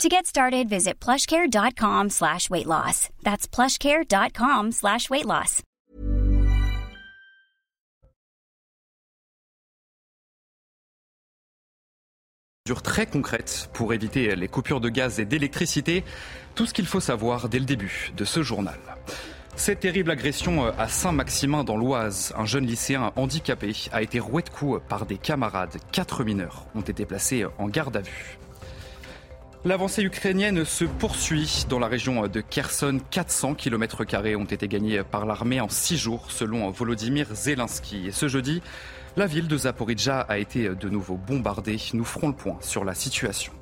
To get started, visit plushcare.com slash weight loss. That's plushcare.com slash weight loss. très concrète pour éviter les coupures de gaz et d'électricité. Tout ce qu'il faut savoir dès le début de ce journal. Cette terrible agression à Saint-Maximin dans l'Oise, un jeune lycéen handicapé a été roué de coups par des camarades. Quatre mineurs ont été placés en garde à vue. L'avancée ukrainienne se poursuit dans la région de Kherson. 400 km ont été gagnés par l'armée en six jours, selon Volodymyr Zelensky. Et ce jeudi, la ville de Zaporizhzhia a été de nouveau bombardée. Nous ferons le point sur la situation.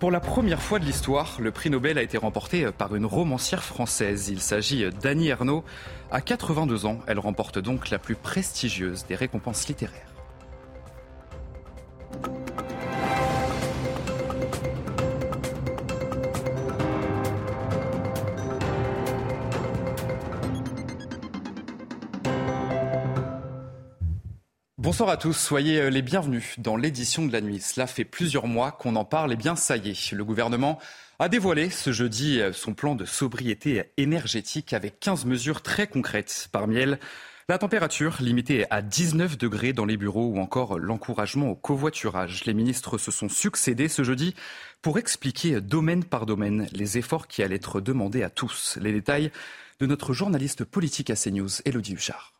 Pour la première fois de l'histoire, le prix Nobel a été remporté par une romancière française. Il s'agit d'Annie Ernaux. À 82 ans, elle remporte donc la plus prestigieuse des récompenses littéraires. Bonsoir à tous, soyez euh, les bienvenus dans l'édition de la nuit. Cela fait plusieurs mois qu'on en parle et bien ça y est, le gouvernement a dévoilé ce jeudi euh, son plan de sobriété énergétique avec 15 mesures très concrètes. Parmi elles, la température limitée à 19 degrés dans les bureaux ou encore l'encouragement au covoiturage. Les ministres se sont succédés ce jeudi pour expliquer domaine par domaine les efforts qui allaient être demandés à tous. Les détails de notre journaliste politique à CNews, Elodie Huchard.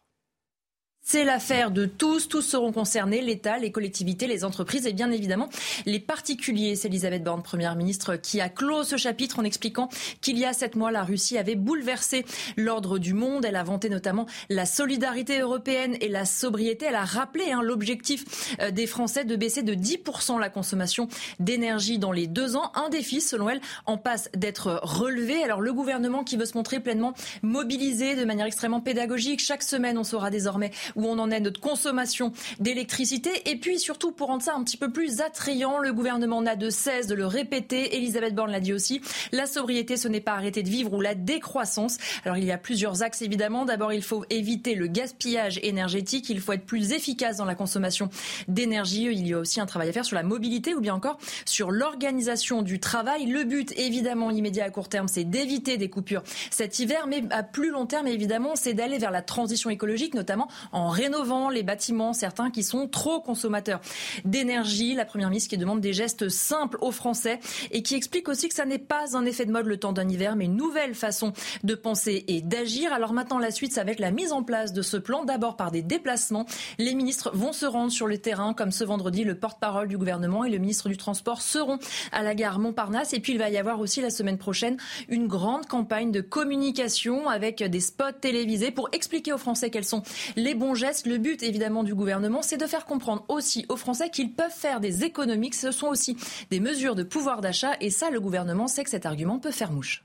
C'est l'affaire de tous. Tous seront concernés, l'État, les collectivités, les entreprises et bien évidemment les particuliers. C'est Elisabeth Borne, Première ministre, qui a clos ce chapitre en expliquant qu'il y a sept mois, la Russie avait bouleversé l'ordre du monde. Elle a vanté notamment la solidarité européenne et la sobriété. Elle a rappelé hein, l'objectif euh, des Français de baisser de 10% la consommation d'énergie dans les deux ans. Un défi, selon elle, en passe d'être relevé. Alors le gouvernement qui veut se montrer pleinement mobilisé de manière extrêmement pédagogique. Chaque semaine, on saura désormais où on en est notre consommation d'électricité. Et puis surtout, pour rendre ça un petit peu plus attrayant, le gouvernement n'a de cesse de le répéter. Elisabeth Borne l'a dit aussi. La sobriété, ce n'est pas arrêter de vivre ou la décroissance. Alors il y a plusieurs axes évidemment. D'abord, il faut éviter le gaspillage énergétique. Il faut être plus efficace dans la consommation d'énergie. Il y a aussi un travail à faire sur la mobilité ou bien encore sur l'organisation du travail. Le but, évidemment, immédiat à court terme, c'est d'éviter des coupures cet hiver, mais à plus long terme, évidemment, c'est d'aller vers la transition écologique, notamment en en rénovant les bâtiments, certains qui sont trop consommateurs d'énergie. La Première ministre qui demande des gestes simples aux Français et qui explique aussi que ça n'est pas un effet de mode le temps d'un hiver, mais une nouvelle façon de penser et d'agir. Alors maintenant, la suite, c'est avec la mise en place de ce plan, d'abord par des déplacements. Les ministres vont se rendre sur le terrain, comme ce vendredi, le porte-parole du gouvernement et le ministre du Transport seront à la gare Montparnasse. Et puis, il va y avoir aussi la semaine prochaine une grande campagne de communication avec des spots télévisés pour expliquer aux Français quels sont les bons Le but, évidemment, du gouvernement, c'est de faire comprendre aussi aux Français qu'ils peuvent faire des économies, que ce sont aussi des mesures de pouvoir d'achat. Et ça, le gouvernement sait que cet argument peut faire mouche.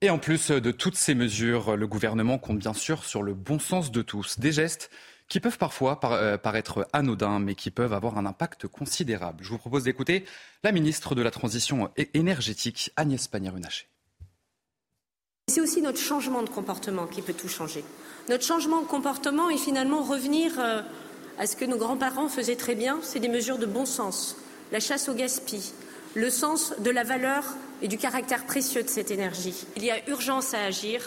Et en plus de toutes ces mesures, le gouvernement compte bien sûr sur le bon sens de tous. Des gestes qui peuvent parfois euh, paraître anodins, mais qui peuvent avoir un impact considérable. Je vous propose d'écouter la ministre de la Transition énergétique, Agnès Pannier-Runacher. C'est aussi notre changement de comportement qui peut tout changer. Notre changement de comportement est finalement revenir euh, à ce que nos grands-parents faisaient très bien, c'est des mesures de bon sens, la chasse au gaspillage, le sens de la valeur et du caractère précieux de cette énergie. Il y a urgence à agir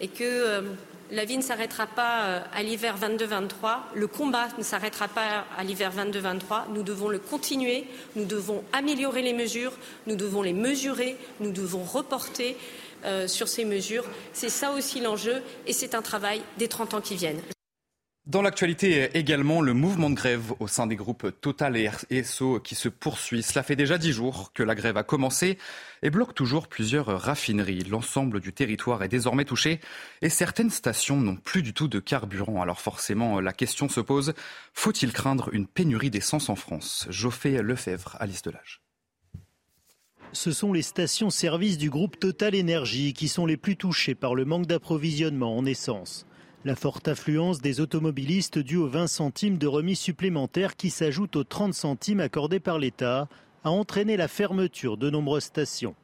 et que euh, la vie ne s'arrêtera pas euh, à l'hiver 22-23, le combat ne s'arrêtera pas à l'hiver 22-23, nous devons le continuer, nous devons améliorer les mesures, nous devons les mesurer, nous devons reporter. Euh, sur ces mesures. C'est ça aussi l'enjeu et c'est un travail des 30 ans qui viennent. Dans l'actualité également, le mouvement de grève au sein des groupes Total et ESSO qui se poursuit. Cela fait déjà dix jours que la grève a commencé et bloque toujours plusieurs raffineries. L'ensemble du territoire est désormais touché et certaines stations n'ont plus du tout de carburant. Alors forcément, la question se pose, faut-il craindre une pénurie d'essence en France? Geoffrey Lefebvre, Alice Delage. Ce sont les stations-service du groupe Total Énergie qui sont les plus touchées par le manque d'approvisionnement en essence. La forte affluence des automobilistes due aux 20 centimes de remise supplémentaire qui s'ajoutent aux 30 centimes accordés par l'État a entraîné la fermeture de nombreuses stations.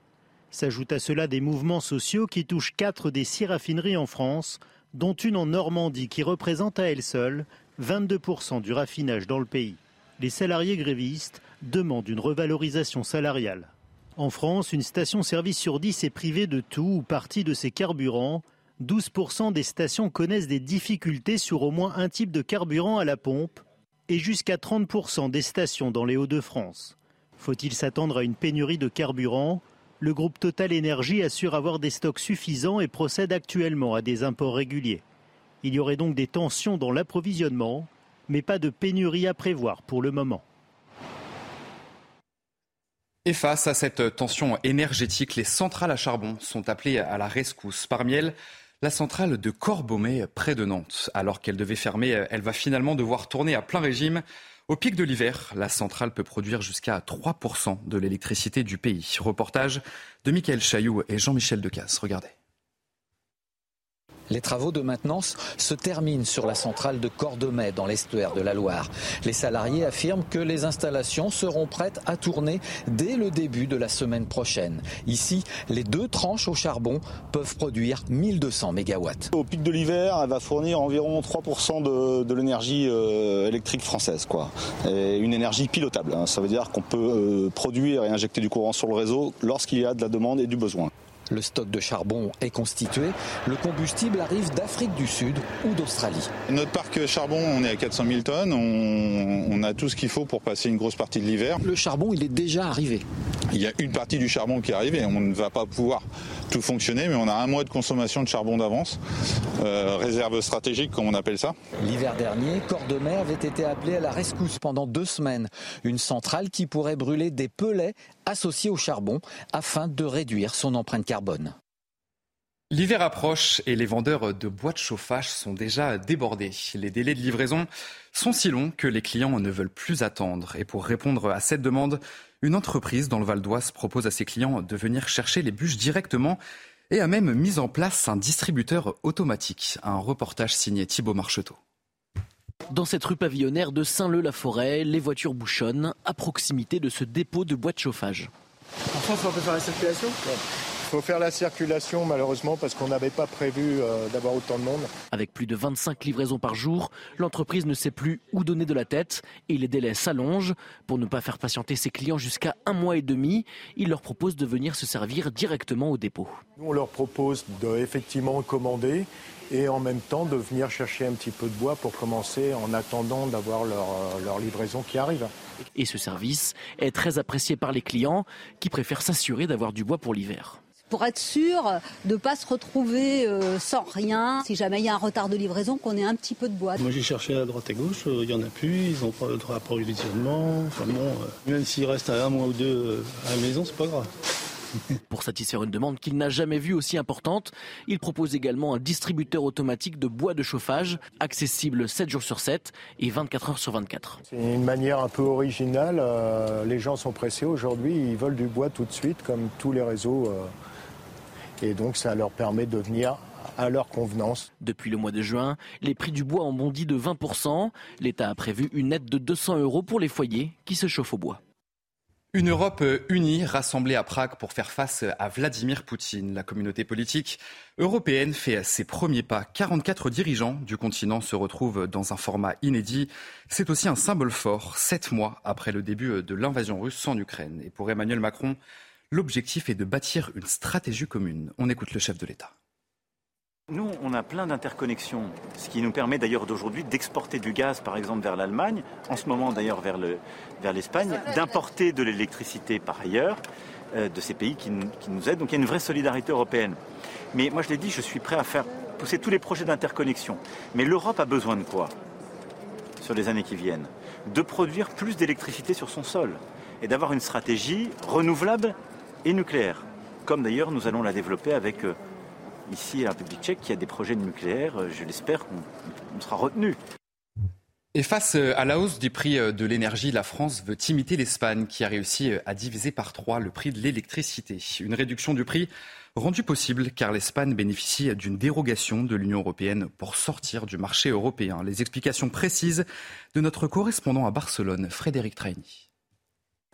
S'ajoutent à cela des mouvements sociaux qui touchent quatre des six raffineries en France, dont une en Normandie qui représente à elle seule 22% du raffinage dans le pays. Les salariés grévistes demandent une revalorisation salariale. En France, une station-service sur 10 est privée de tout ou partie de ses carburants 12% des stations connaissent des difficultés sur au moins un type de carburant à la pompe et jusqu'à 30% des stations dans les Hauts-de-France. Faut-il s'attendre à une pénurie de carburant? Le groupe Total Énergie assure avoir des stocks suffisants et procède actuellement à des imports réguliers. Il y aurait donc des tensions dans l'approvisionnement, mais pas de pénurie à prévoir pour le moment. Et face à cette tension énergétique, les centrales à charbon sont appelées à la rescousse. Parmi elles, la centrale de Corbomé, près de Nantes. Alors qu'elle devait fermer, elle va finalement devoir tourner à plein régime. Au pic de l'hiver, la centrale peut produire jusqu'à 3% de l'électricité du pays. Reportage de Michael Chailloux et Jean-Michel Decaze. Regardez. Les travaux de maintenance se terminent sur la centrale de Cordemais dans l'estuaire de la Loire. Les salariés affirment que les installations seront prêtes à tourner dès le début de la semaine prochaine. Ici, les deux tranches au charbon peuvent produire 1200 MW. Au pic de l'hiver, elle va fournir environ 3% de, l'énergie euh, électrique française. Quoi. Une énergie pilotable. Hein. Ça veut dire qu'on peut euh, produire et injecter du courant sur le réseau lorsqu'il y a de la demande et du besoin. Le stock de charbon est constitué. Le combustible arrive d'Afrique du Sud ou d'Australie. Notre parc charbon, on est à 400 000 tonnes. On, a tout ce qu'il faut pour passer une grosse partie de l'hiver. Le charbon, il est déjà arrivé. Il y a une partie du charbon qui est arrivée. On ne va pas pouvoir tout fonctionner, mais on a un mois de consommation de charbon d'avance. Euh, réserve stratégique, comme on appelle ça. L'hiver dernier, Cordemais avait été appelé à la rescousse pendant deux semaines. Une centrale qui pourrait brûler des pelets associés au charbon afin de réduire son empreinte carbone. L'hiver approche et les vendeurs de bois de chauffage sont déjà débordés. Les délais de livraison sont si longs que les clients ne veulent plus attendre. Et pour répondre à cette demande, une entreprise dans le Val d'Oise propose à ses clients de venir chercher les bûches directement et a même mis en place un distributeur automatique. Un reportage signé Thibault Marcheteau. Dans cette rue pavillonnaire de Saint-Leu-la-Forêt, les voitures bouchonnent à proximité de ce dépôt de bois de chauffage. En France, on peut faire la circulation? Faut faire la circulation malheureusement parce qu'on n'avait pas prévu euh, d'avoir autant de monde. Avec plus de 25 livraisons par jour, l'entreprise ne sait plus où donner de la tête et les délais s'allongent. Pour ne pas faire patienter ses clients jusqu'à un mois et demi, il leur propose de venir se servir directement au dépôt. on leur propose de effectivement commander et en même temps de venir chercher un petit peu de bois pour commencer en attendant d'avoir leur, euh, leur livraison qui arrive. Et ce service est très apprécié par les clients qui préfèrent s'assurer d'avoir du bois pour l'hiver pour être sûr de ne pas se retrouver euh, sans rien. Si jamais il y a un retard de livraison, qu'on ait un petit peu de boîte. Moi j'ai cherché à droite et gauche, euh, il n'y en a plus, ils n'ont pas le droit à approvisionnement. Enfin bon, euh, même s'il reste un mois ou deux à la maison, c'est pas grave. Pour satisfaire une demande qu'il n'a jamais vue aussi importante, il propose également un distributeur automatique de bois de chauffage, accessible 7 jours sur 7 et 24 heures sur 24. C'est une manière un peu originale. les gens sont pressés aujourd'hui, ils veulent du bois tout de suite, comme tous les réseaux et donc ça leur permet de venir à leur convenance. Depuis le mois de juin, les prix du bois ont bondi de 20%. L'État a prévu une aide de 200 euros pour les foyers qui se chauffent au bois. Une Europe unie rassemblée à Prague pour faire face à Vladimir Poutine. La communauté politique européenne fait ses premiers pas. 44 dirigeants du continent se retrouvent dans un format inédit. C'est aussi un symbole fort, sept mois après le début de l'invasion russe en Ukraine. Et pour Emmanuel Macron, L'objectif est de bâtir une stratégie commune. On écoute le chef de l'État. Nous, on a plein d'interconnexions, ce qui nous permet d'ailleurs d'aujourd'hui d'exporter du gaz, par exemple, vers l'Allemagne, en ce moment d'ailleurs vers, l'Espagne, d'importer de l'électricité par ailleurs, euh, de ces pays qui, qui, nous aident. Donc il y a une vraie solidarité européenne. Mais moi, je l'ai dit, je suis prêt à faire pousser tous les projets d'interconnexion. Mais l'Europe a besoin de quoi sur les années qui viennent? De produire plus d'électricité sur son sol et d'avoir une stratégie renouvelable et nucléaire. Comme d'ailleurs nous allons la développer avec euh, ici la République tchèque qui a des projets de nucléaire. Euh, je l'espère qu'on sera retenu. Et face euh, à la hausse du prix de l'énergie, la France veut imiter l'Espagne qui a réussi à diviser par trois le prix de l'électricité. Une réduction du prix rendue possible car l'Espagne bénéficie d'une dérogation de l'Union européenne pour sortir du marché européen. Les explications précises de notre correspondant à Barcelone, Frédéric Traini.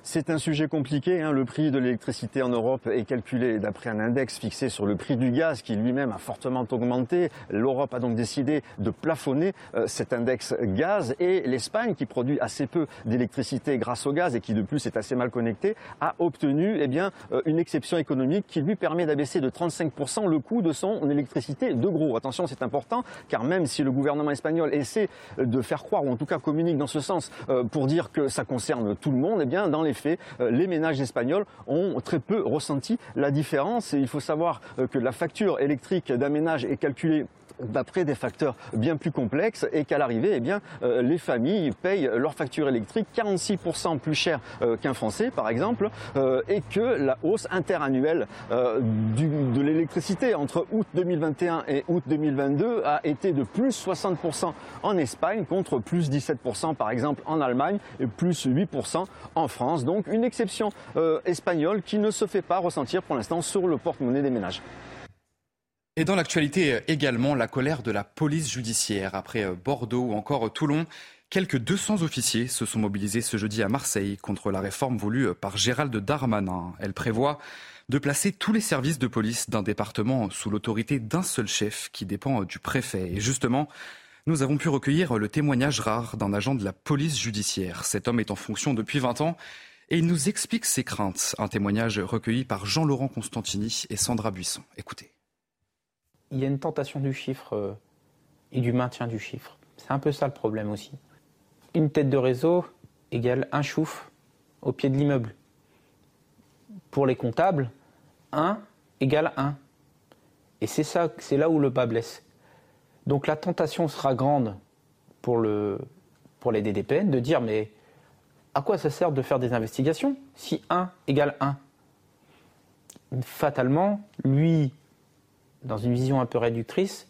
C'est un sujet compliqué. Hein. Le prix de l'électricité en Europe est calculé d'après un index fixé sur le prix du gaz qui lui-même a fortement augmenté. L'Europe a donc décidé de plafonner euh, cet index gaz et l'Espagne, qui produit assez peu d'électricité grâce au gaz et qui de plus est assez mal connectée, a obtenu eh bien, euh, une exception économique qui lui permet d'abaisser de 35% le coût de son électricité de gros. Attention, c'est important car même si le gouvernement espagnol essaie de faire croire ou en tout cas communique dans ce sens euh, pour dire que ça concerne tout le monde, eh bien dans les faits, euh, les ménages espagnols ont très peu ressenti la différence. Et il faut savoir euh, que la facture électrique d'un ménage est calculée d'après des facteurs bien plus complexes et qu'à l'arrivée, eh euh, les familles payent leur facture électrique 46% plus cher euh, qu'un Français, par exemple, euh, et que la hausse interannuelle de l'électricité entre août 2021 et août 2022 a été de plus 60% en Espagne contre plus 17% par exemple en Allemagne et plus 8% en France. Donc une exception espagnole qui ne se fait pas ressentir pour l'instant sur le porte-monnaie des ménages. Et dans l'actualité également, la colère de la police judiciaire. Après euh, Bordeaux ou encore euh, Toulon, quelques 200 officiers se sont mobilisés ce jeudi à Marseille contre la réforme voulue euh, par Gérald Darmanin. Elle prévoit de placer tous les services de police d'un département sous l'autorité d'un seul chef qui dépend du préfet. Et justement, nous avons pu recueillir le témoignage rare d'un agent de la police judiciaire. Cet homme est en fonction depuis 20 ans et il nous explique ses craintes. Un témoignage recueilli par Jean-Laurent Constantini et Sandra Buisson. Écoutez il y a une tentation du chiffre euh, et du maintien du chiffre. C'est un peu ça le problème aussi. Une tête de réseau égale un chouf au pied de l'immeuble. Pour les comptables, 1 égale 1. Et c'est ça, c'est là où le bas blesse. Donc la tentation sera grande pour, le, pour les DDPN de dire mais à quoi ça sert de faire des investigations si 1 égale 1 Fatalement, lui dans une vision un peu réductrice,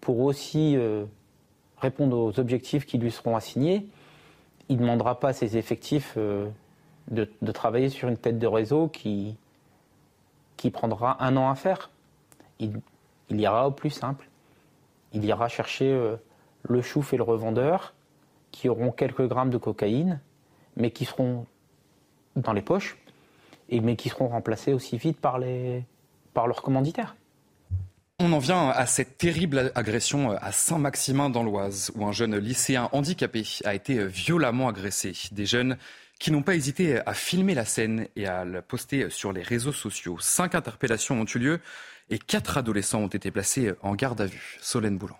pour aussi euh, répondre aux objectifs qui lui seront assignés, il ne demandera pas à ses effectifs euh, de, travailler sur une tête de réseau qui, qui prendra un an à faire. Il, ira au plus simple. Il ira chercher euh, le chouf et le revendeur qui auront quelques grammes de cocaïne, mais qui seront dans les poches, et, mais qui seront remplacés aussi vite par, les, par leurs commanditaires. On en vient à cette terrible agression à Saint-Maximin dans l'Oise, où un jeune lycéen handicapé a été violemment agressé. Des jeunes qui n'ont pas hésité à filmer la scène et à la poster sur les réseaux sociaux. Cinq interpellations ont eu lieu et quatre adolescents ont été placés en garde à vue. Solène Boulan.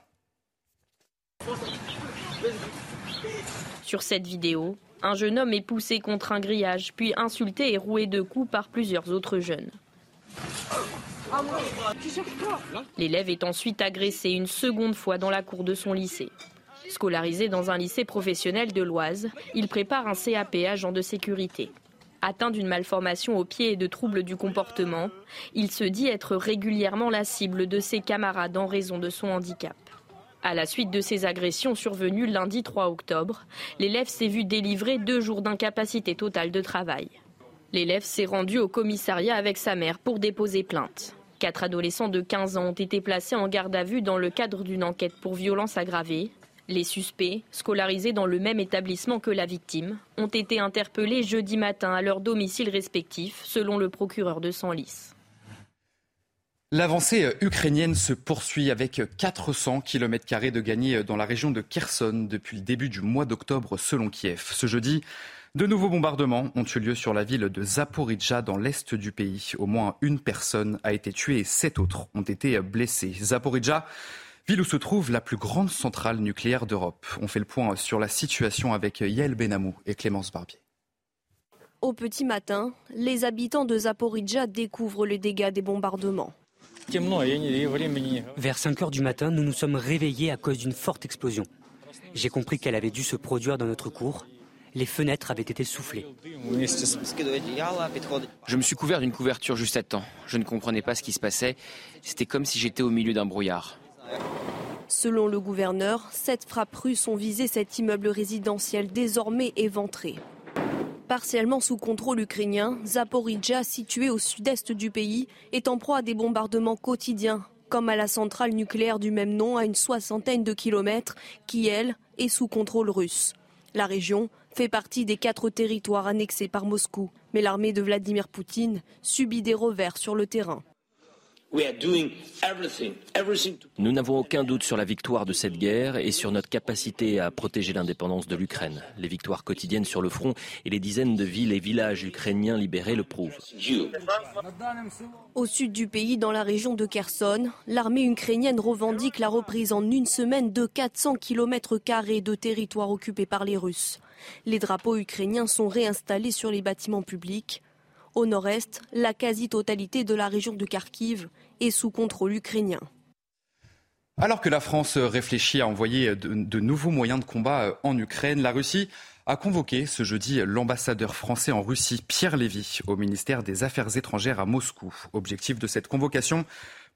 Sur cette vidéo, un jeune homme est poussé contre un grillage, puis insulté et roué de coups par plusieurs autres jeunes. L'élève est ensuite agressé une seconde fois dans la cour de son lycée. Scolarisé dans un lycée professionnel de l'Oise, il prépare un CAP agent de sécurité. Atteint d'une malformation au pied et de troubles du comportement, il se dit être régulièrement la cible de ses camarades en raison de son handicap. À la suite de ces agressions survenues lundi 3 octobre, l'élève s'est vu délivrer deux jours d'incapacité totale de travail. L'élève s'est rendu au commissariat avec sa mère pour déposer plainte. Quatre adolescents de 15 ans ont été placés en garde à vue dans le cadre d'une enquête pour violence aggravée. Les suspects, scolarisés dans le même établissement que la victime, ont été interpellés jeudi matin à leur domicile respectif, selon le procureur de Senlis. L'avancée ukrainienne se poursuit avec 400 km de gagnés dans la région de Kherson depuis le début du mois d'octobre selon Kiev. Ce jeudi, de nouveaux bombardements ont eu lieu sur la ville de Zaporizhzhia dans l'est du pays. Au moins une personne a été tuée et sept autres ont été blessées. Zaporizhzhia, ville où se trouve la plus grande centrale nucléaire d'Europe. On fait le point sur la situation avec Yael Benamou et Clémence Barbier. Au petit matin, les habitants de Zaporizhzhia découvrent les dégâts des bombardements. Vers 5 heures du matin, nous nous sommes réveillés à cause d'une forte explosion. J'ai compris qu'elle avait dû se produire dans notre cour les fenêtres avaient été soufflées. Je me suis couvert d'une couverture juste à temps. Je ne comprenais pas ce qui se passait. C'était comme si j'étais au milieu d'un brouillard. Selon le gouverneur, sept frappes russes ont visé cet immeuble résidentiel désormais éventré. Partiellement sous contrôle ukrainien, Zaporizhia, situé au sud-est du pays, est en proie à des bombardements quotidiens, comme à la centrale nucléaire du même nom à une soixantaine de kilomètres, qui, elle, est sous contrôle russe. La région fait partie des quatre territoires annexés par Moscou, mais l'armée de Vladimir Poutine subit des revers sur le terrain. Nous n'avons aucun doute sur la victoire de cette guerre et sur notre capacité à protéger l'indépendance de l'Ukraine. Les victoires quotidiennes sur le front et les dizaines de villes et villages ukrainiens libérés le prouvent. Au sud du pays, dans la région de Kherson, l'armée ukrainienne revendique la reprise en une semaine de 400 km de territoire occupé par les Russes. Les drapeaux ukrainiens sont réinstallés sur les bâtiments publics. Au nord-est, la quasi-totalité de la région de Kharkiv est sous contrôle ukrainien. Alors que la France réfléchit à envoyer de, nouveaux moyens de combat en Ukraine, la Russie a convoqué ce jeudi l'ambassadeur français en Russie, Pierre Lévy, au ministère des Affaires étrangères à Moscou. Objectif de cette convocation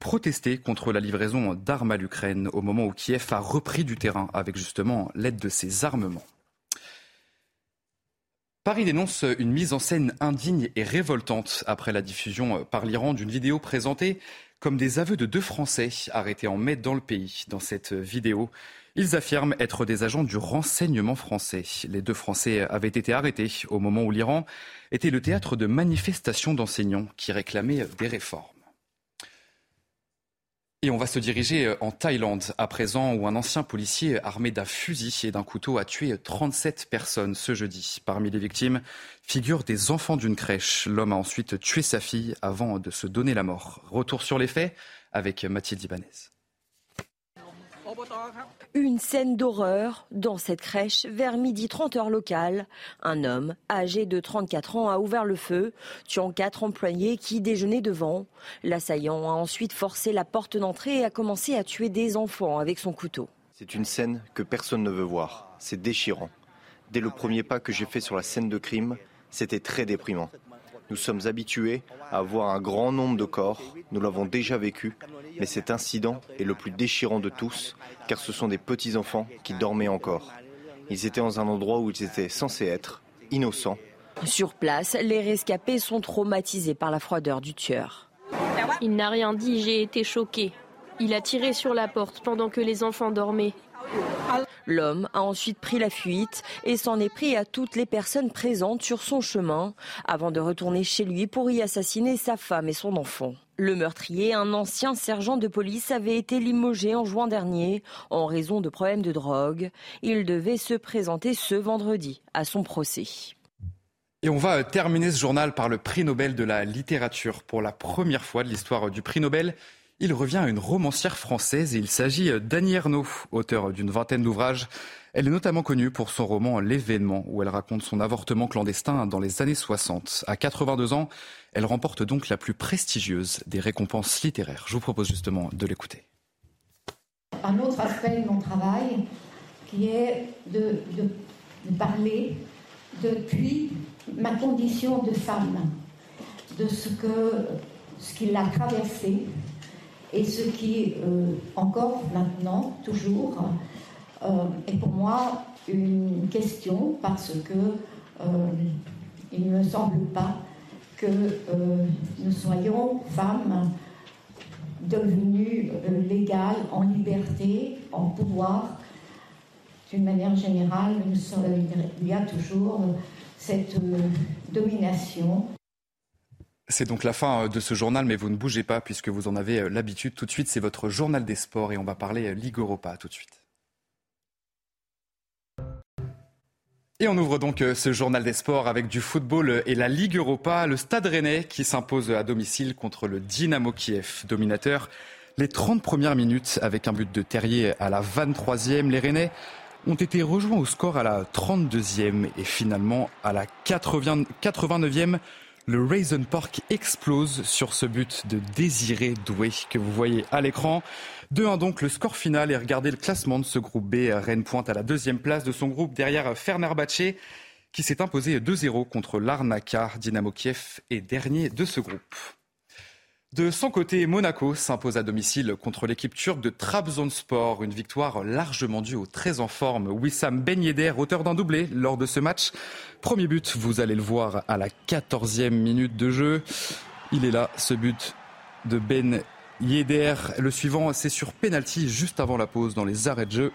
protester contre la livraison d'armes à l'Ukraine au moment où Kiev a repris du terrain avec justement l'aide de ses armements. Paris dénonce une mise en scène indigne et révoltante après la diffusion par l'Iran d'une vidéo présentée comme des aveux de deux Français arrêtés en mai dans le pays. Dans cette vidéo, ils affirment être des agents du renseignement français. Les deux Français avaient été arrêtés au moment où l'Iran était le théâtre de manifestations d'enseignants qui réclamaient des réformes. Et on va se diriger euh, en Thaïlande à présent où un ancien policier armé d'un fusil et d'un couteau a tué 37 personnes ce jeudi. Parmi les victimes figurent des enfants d'une crèche. L'homme a ensuite tué sa fille avant de se donner la mort. Retour sur les faits avec Mathilde Ibanez. Une scène d'horreur dans cette crèche vers midi 30 heures locale. Un homme âgé de 34 ans a ouvert le feu, tuant quatre employés qui déjeunaient devant. L'assaillant a ensuite forcé la porte d'entrée et a commencé à tuer des enfants avec son couteau. C'est une scène que personne ne veut voir. C'est déchirant. Dès le premier pas que j'ai fait sur la scène de crime, c'était très déprimant. Nous sommes habitués à voir un grand nombre de corps, nous l'avons déjà vécu, mais cet incident est le plus déchirant de tous, car ce sont des petits-enfants qui dormaient encore. Ils étaient dans un endroit où ils étaient censés être, innocents. Sur place, les rescapés sont traumatisés par la froideur du tueur. Il n'a rien dit, j'ai été choqué. Il a tiré sur la porte pendant que les enfants dormaient. L'homme a ensuite pris la fuite et s'en est pris à toutes les personnes présentes sur son chemin avant de retourner chez lui pour y assassiner sa femme et son enfant. Le meurtrier, un ancien sergent de police, avait été limogé en juin dernier en raison de problèmes de drogue. Il devait se présenter ce vendredi à son procès. Et on va terminer ce journal par le prix Nobel de la littérature. Pour la première fois de l'histoire du prix Nobel, il revient à une romancière française et il s'agit d'Annie Ernaux, auteure d'une vingtaine d'ouvrages. Elle est notamment connue pour son roman L'événement, où elle raconte son avortement clandestin dans les années 60. À 82 ans, elle remporte donc la plus prestigieuse des récompenses littéraires. Je vous propose justement de l'écouter. Un autre aspect de mon travail, qui est de, parler depuis ma condition de femme, de ce que ce qui l'a traversée, et ce qui, euh, encore maintenant, toujours, euh, est pour moi une question parce que euh, il ne me semble pas que nous soyons femmes devenues légales, en liberté, en pouvoir. D'une manière générale, il y a toujours cette domination c'est donc la fin euh, de ce journal, mais vous ne bougez pas puisque vous en avez euh, l'habitude. Tout de suite, c'est votre journal des sports et on va parler euh, Ligue Europa tout de suite. Et on ouvre donc ce journal des sports avec du football et la Ligue Europa, le Stade Rennais qui s'impose à domicile contre le Dynamo Kiev, dominateur. Les 30 premières minutes avec un but de Terrier à la 23e, les Rennais ont été rejoints au score à la 32e et finalement à la 89e. Le Raisin Park explose sur ce but de Désiré Doué que vous voyez à l'écran. 2-1 donc le score final et regardez le classement de ce groupe B. Rennes pointe à la deuxième place de son groupe derrière Fenerbahçe qui s'est imposé 2-0 contre l'Arnaka. Dynamo Kiev est dernier de ce groupe. De son côté, Monaco s'impose à domicile contre l'équipe turque de Trabzonspor. Une victoire largement due au très en forme Wissam Ben Yedder, auteur d'un doublé lors de ce match. Premier but, vous allez le voir à la 14e minute de jeu. Il est là, ce but de Ben Yedder. Le suivant, c'est sur penalty juste avant la pause dans les arrêts de jeu.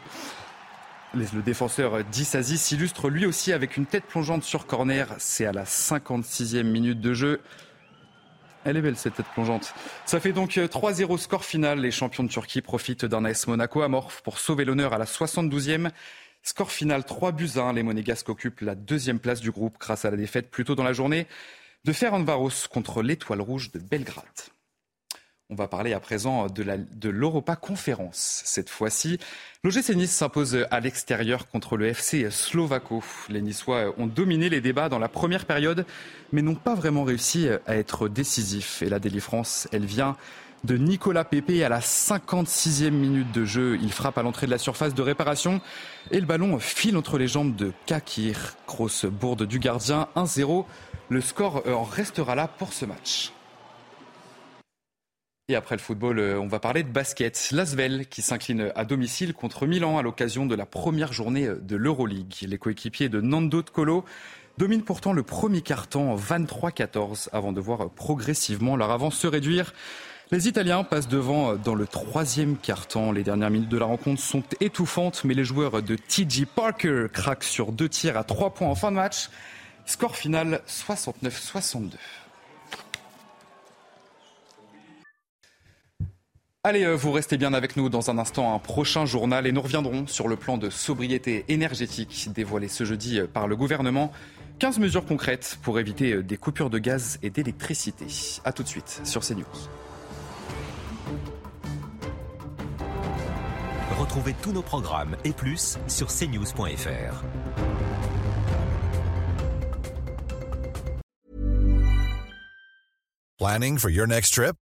Le défenseur Dissasi s'illustre lui aussi avec une tête plongeante sur corner. C'est à la 56e minute de jeu. Elle est belle cette tête plongeante. Ça fait donc 3-0 score final. Les champions de Turquie profitent d'un AS Monaco amorphe pour sauver l'honneur à la 72e. Score final 3 buts 1. Les Monégasques occupent la deuxième place du groupe grâce à la défaite plus tôt dans la journée de Ferencvaros contre l'Étoile Rouge de Belgrade. On va parler à présent de l'Europa Conférence. Cette fois-ci, l'OGC Nice s'impose à l'extérieur contre le FC Slovako. Les Niçois ont dominé les débats dans la première période, mais n'ont pas vraiment réussi à être décisifs. Et la délivrance, elle vient de Nicolas Pepe à la 56e minute de jeu. Il frappe à l'entrée de la surface de réparation et le ballon file entre les jambes de Kakir. Grosse bourde du gardien, 1-0. Le score en restera là pour ce match. Et après le football, euh, on va parler de basket. L'Asvel qui s'incline à domicile contre Milan à l'occasion de la première journée euh, de l'Euroleague. Les coéquipiers de Nando de Colo dominent pourtant le premier carton 23-14 avant de voir progressivement leur avance se réduire. Les Italiens passent devant euh, dans le troisième carton. Les dernières minutes de la rencontre sont étouffantes, mais les joueurs de TG Parker craquent sur deux tirs à trois points en fin de match. Score final 69-62. Allez, euh, vous restez bien avec nous dans un instant, un prochain journal et nous reviendrons sur le plan de sobriété énergétique dévoilé ce jeudi euh, par le gouvernement. 15 mesures concrètes pour éviter euh, des coupures de gaz et d'électricité. A tout de suite sur CNews. Retrouvez tous nos programmes et plus sur cnews.fr. Planning for your next trip?